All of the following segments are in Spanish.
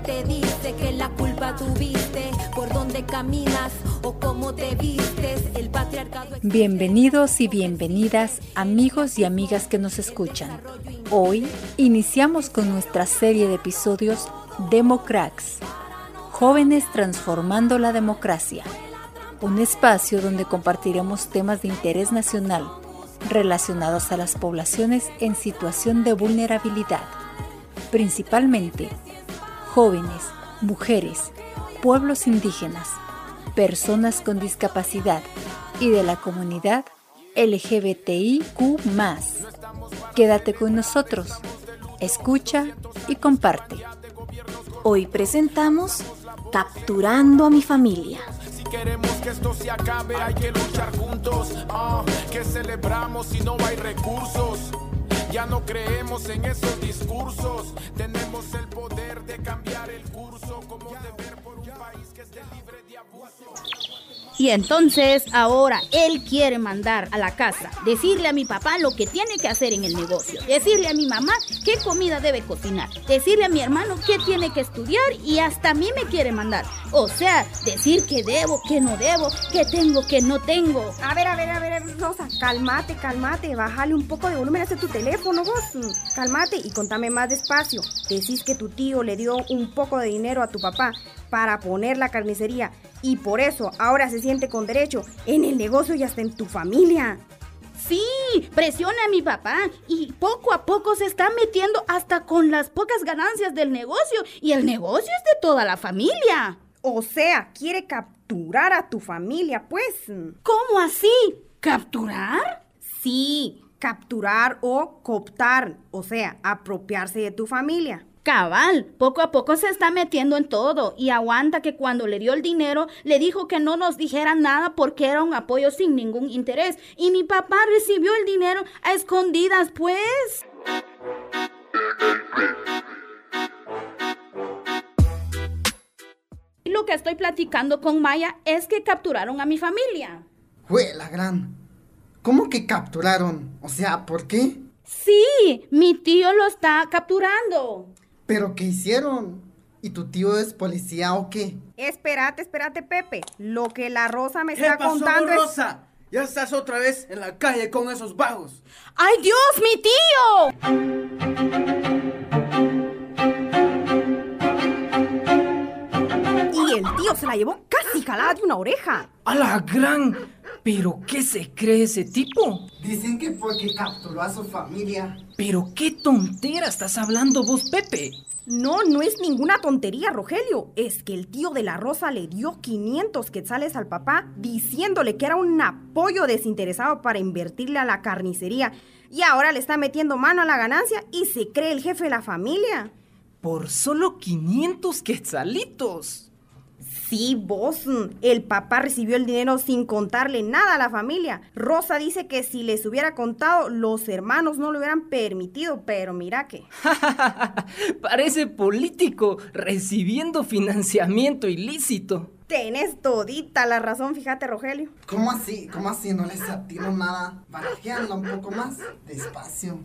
te que la culpa tuviste por caminas o cómo te vistes. El patriarcado. Bienvenidos y bienvenidas, amigos y amigas que nos escuchan. Hoy iniciamos con nuestra serie de episodios Democrats, Jóvenes Transformando la Democracia, un espacio donde compartiremos temas de interés nacional relacionados a las poblaciones en situación de vulnerabilidad, principalmente jóvenes, mujeres, pueblos indígenas, personas con discapacidad y de la comunidad LGBTIQ. Quédate con nosotros, escucha y comparte. Hoy presentamos Capturando a mi familia. Si queremos que esto se acabe, hay que luchar juntos. Ah, que celebramos si no hay recursos. Ya no creemos en esos discursos. Tenemos el cambiar el Y entonces ahora él quiere mandar a la casa, decirle a mi papá lo que tiene que hacer en el negocio, decirle a mi mamá qué comida debe cocinar, decirle a mi hermano qué tiene que estudiar y hasta a mí me quiere mandar. O sea, decir que debo, que no debo, que tengo, que no tengo. A ver, a ver, a ver, Rosa, cálmate, cálmate, bájale un poco de volumen a tu teléfono, vos. Cálmate y contame más despacio. Decís que tu tío le dio un poco de dinero a tu papá para poner la carnicería y por eso ahora se siente con derecho en el negocio y hasta en tu familia. Sí, presiona a mi papá y poco a poco se está metiendo hasta con las pocas ganancias del negocio y el negocio es de toda la familia. O sea, quiere capturar a tu familia, pues. ¿Cómo así? ¿Capturar? Sí, capturar o cooptar, o sea, apropiarse de tu familia. Cabal, poco a poco se está metiendo en todo y aguanta que cuando le dio el dinero le dijo que no nos dijera nada porque era un apoyo sin ningún interés. Y mi papá recibió el dinero a escondidas, pues. Y lo que estoy platicando con Maya es que capturaron a mi familia. Jue, la gran. ¿Cómo que capturaron? O sea, ¿por qué? Sí, mi tío lo está capturando. ¿Pero qué hicieron? ¿Y tu tío es policía o qué? Espérate, espérate, Pepe. Lo que la Rosa me ¿Qué está pasó, contando es... Rosa? Ya estás otra vez en la calle con esos vagos. ¡Ay, Dios, mi tío! Y el tío se la llevó casi calada de una oreja. ¡A la gran! ¿Pero qué se cree ese tipo? Dicen que fue que capturó a su familia. ¿Pero qué tontera estás hablando vos, Pepe? No, no es ninguna tontería, Rogelio. Es que el tío de la Rosa le dio 500 quetzales al papá diciéndole que era un apoyo desinteresado para invertirle a la carnicería. Y ahora le está metiendo mano a la ganancia y se cree el jefe de la familia. Por solo 500 quetzalitos. Sí, vos. mm, El papá recibió el dinero sin contarle nada a la familia. Rosa dice que si les hubiera contado, los hermanos no lo hubieran permitido, pero mira que... Parece político recibiendo financiamiento ilícito. Tenés todita la razón, fíjate, Rogelio. ¿Cómo así? ¿Cómo así? No les atino nada. Barajeanla un poco más. Despacio,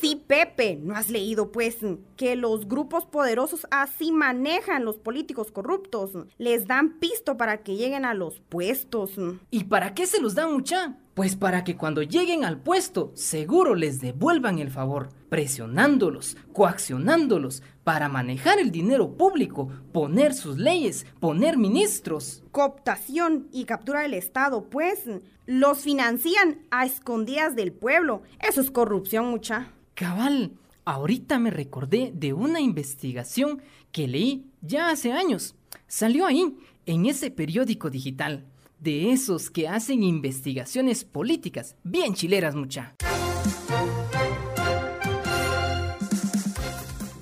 Sí, Pepe, ¿no has leído pues que los grupos poderosos así manejan los políticos corruptos? Les dan pisto para que lleguen a los puestos. ¿Y para qué se los dan mucha? Pues para que cuando lleguen al puesto seguro les devuelvan el favor, presionándolos, coaccionándolos, para manejar el dinero público, poner sus leyes, poner ministros. Cooptación y captura del Estado, pues los financian a escondidas del pueblo. Eso es corrupción, mucha. Cabal, ahorita me recordé de una investigación que leí ya hace años. Salió ahí, en ese periódico digital, de esos que hacen investigaciones políticas, bien chileras mucha.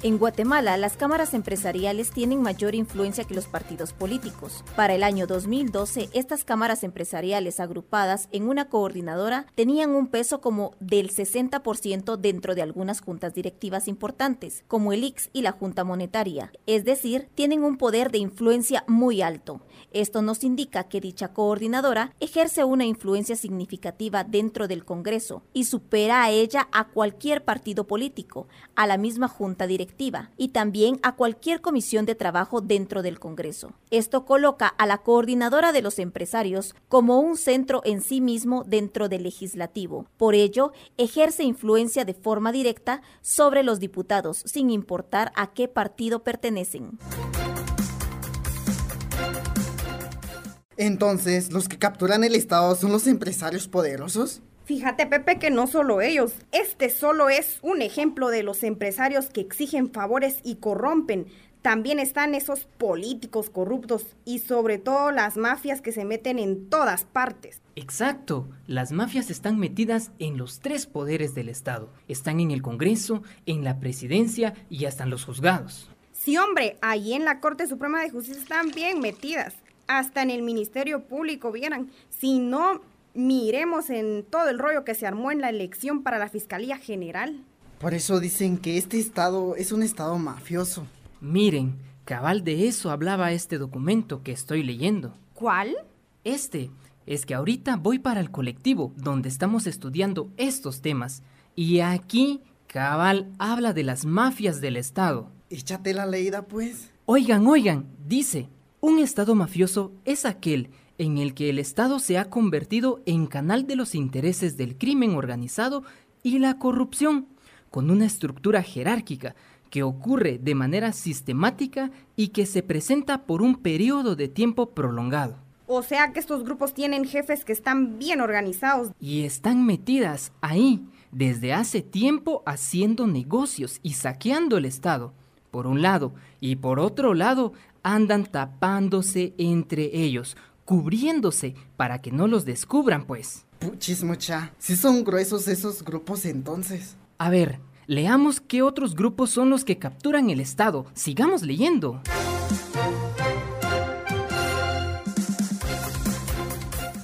En Guatemala, las cámaras empresariales tienen mayor influencia que los partidos políticos. Para el año 2012, estas cámaras empresariales agrupadas en una coordinadora tenían un peso como del 60% dentro de algunas juntas directivas importantes, como el IX y la Junta Monetaria. Es decir, tienen un poder de influencia muy alto. Esto nos indica que dicha coordinadora ejerce una influencia significativa dentro del Congreso y supera a ella a cualquier partido político, a la misma junta directiva y también a cualquier comisión de trabajo dentro del Congreso. Esto coloca a la coordinadora de los empresarios como un centro en sí mismo dentro del legislativo. Por ello, ejerce influencia de forma directa sobre los diputados, sin importar a qué partido pertenecen. Entonces, ¿los que capturan el Estado son los empresarios poderosos? Fíjate, Pepe, que no solo ellos. Este solo es un ejemplo de los empresarios que exigen favores y corrompen. También están esos políticos corruptos y sobre todo las mafias que se meten en todas partes. Exacto, las mafias están metidas en los tres poderes del Estado. Están en el Congreso, en la presidencia y hasta en los juzgados. Sí, hombre, ahí en la Corte Suprema de Justicia están bien metidas hasta en el Ministerio Público, vieran. Si no, miremos en todo el rollo que se armó en la elección para la Fiscalía General. Por eso dicen que este estado es un estado mafioso. Miren, cabal de eso hablaba este documento que estoy leyendo. ¿Cuál? Este. Es que ahorita voy para el colectivo donde estamos estudiando estos temas. Y aquí, cabal habla de las mafias del Estado. Échate la leída, pues. Oigan, oigan, dice, un Estado mafioso es aquel en el que el Estado se ha convertido en canal de los intereses del crimen organizado y la corrupción, con una estructura jerárquica que ocurre de manera sistemática y que se presenta por un periodo de tiempo prolongado. O sea que estos grupos tienen jefes que están bien organizados. Y están metidas ahí desde hace tiempo haciendo negocios y saqueando el Estado, por un lado, y por otro lado, andan tapándose entre ellos, cubriéndose para que no los descubran, pues. Puchis, mucha. Si son gruesos esos grupos entonces. A ver, leamos qué otros grupos son los que capturan el Estado. Sigamos leyendo.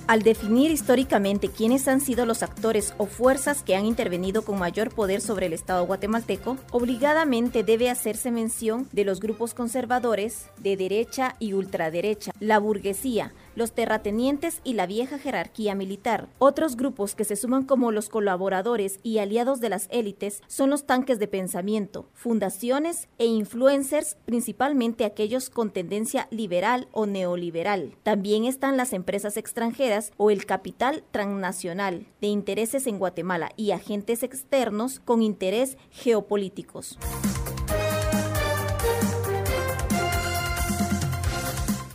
Al definir históricamente quiénes han sido los actores o fuerzas que han intervenido con mayor poder sobre el Estado guatemalteco, obligadamente debe hacerse mención de los grupos conservadores de derecha y ultraderecha, la burguesía, los terratenientes y la vieja jerarquía militar. Otros grupos que se suman como los colaboradores y aliados de las élites son los tanques de pensamiento, fundaciones e influencers, principalmente aquellos con tendencia liberal o neoliberal. También están las empresas extranjeras o el capital transnacional de intereses en Guatemala y agentes externos con interés geopolíticos.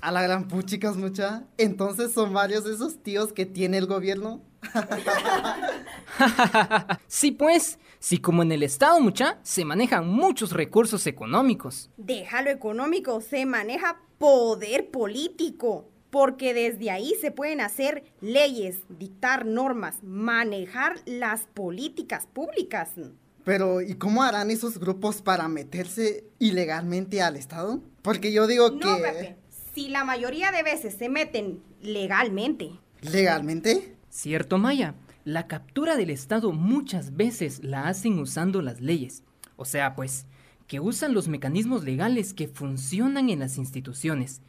A la gran puchicas, mucha. Entonces son varios de esos tíos que tiene el gobierno. sí, pues, sí, como en el Estado, mucha, se manejan muchos recursos económicos. Déjalo económico, se maneja poder político. Porque desde ahí se pueden hacer leyes, dictar normas, manejar las políticas públicas. Pero, ¿y cómo harán esos grupos para meterse ilegalmente al Estado? Porque yo digo que si la mayoría de veces se meten legalmente. ¿Legalmente? Cierto, Maya. La captura del Estado muchas veces la hacen usando las leyes. O sea, pues, que usan los mecanismos legales que funcionan en las instituciones.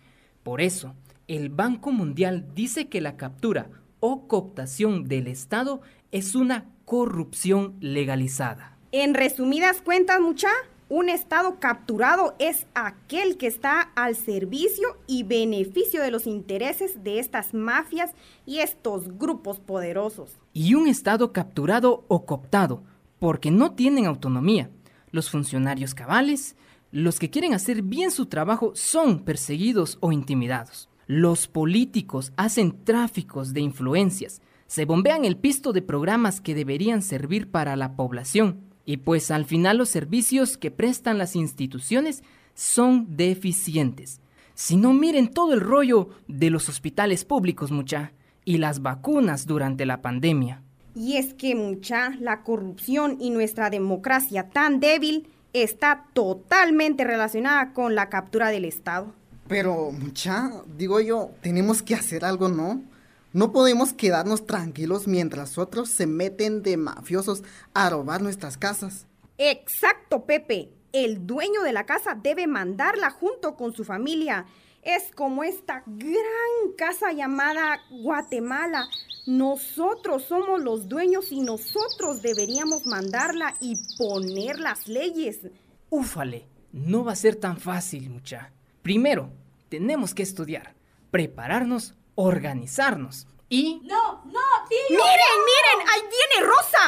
Por eso, el Banco Mundial dice que la captura o cooptación del Estado es una corrupción legalizada. En resumidas cuentas, mucha, un Estado capturado es aquel que está al servicio y beneficio de los intereses de estas mafias y estos grupos poderosos. Y un Estado capturado o cooptado, porque no tienen autonomía. Los funcionarios cabales, los que quieren hacer bien su trabajo, son perseguidos o intimidados. Los políticos hacen tráficos de influencias, se bombean el pisto de programas que deberían servir para la población y pues al final los servicios que prestan las instituciones son deficientes. Si no miren todo el rollo de los hospitales públicos, mucha, y las vacunas durante la pandemia. Y es que, mucha, la corrupción y nuestra democracia tan débil está totalmente relacionada con la captura del Estado. Pero, mucha, digo yo, tenemos que hacer algo, ¿no? No podemos quedarnos tranquilos mientras otros se meten de mafiosos a robar nuestras casas. Exacto, Pepe. El dueño de la casa debe mandarla junto con su familia. Es como esta gran casa llamada Guatemala. Nosotros somos los dueños y nosotros deberíamos mandarla y poner las leyes. Úfale, no va a ser tan fácil, mucha. Primero, tenemos que estudiar, prepararnos, organizarnos y... No, no, tío. Miren, miren, ahí viene Rosa.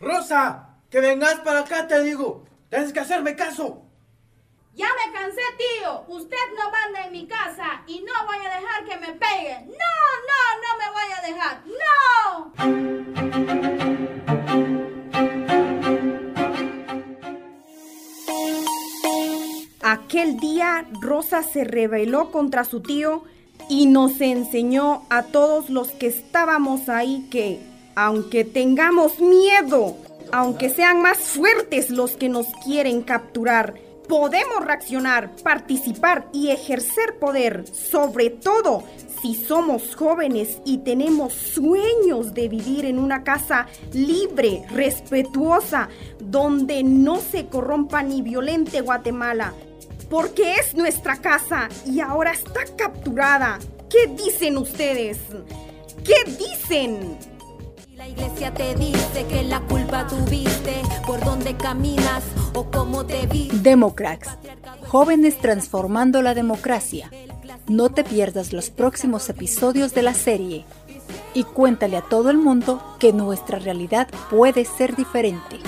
Rosa, que vengas para acá, te digo. Tienes que hacerme caso. Ya me cansé, tío. Usted no manda en mi casa Rosa se rebeló contra su tío y nos enseñó a todos los que estábamos ahí que, aunque tengamos miedo, aunque sean más fuertes los que nos quieren capturar, podemos reaccionar, participar y ejercer poder, sobre todo si somos jóvenes y tenemos sueños de vivir en una casa libre, respetuosa, donde no se corrompa ni violente Guatemala. Porque es nuestra casa y ahora está capturada. ¿Qué dicen ustedes? ¿Qué dicen? La iglesia te dice que la culpa tuviste por donde caminas o cómo te. Democrats, jóvenes transformando la democracia. No te pierdas los próximos episodios de la serie y cuéntale a todo el mundo que nuestra realidad puede ser diferente.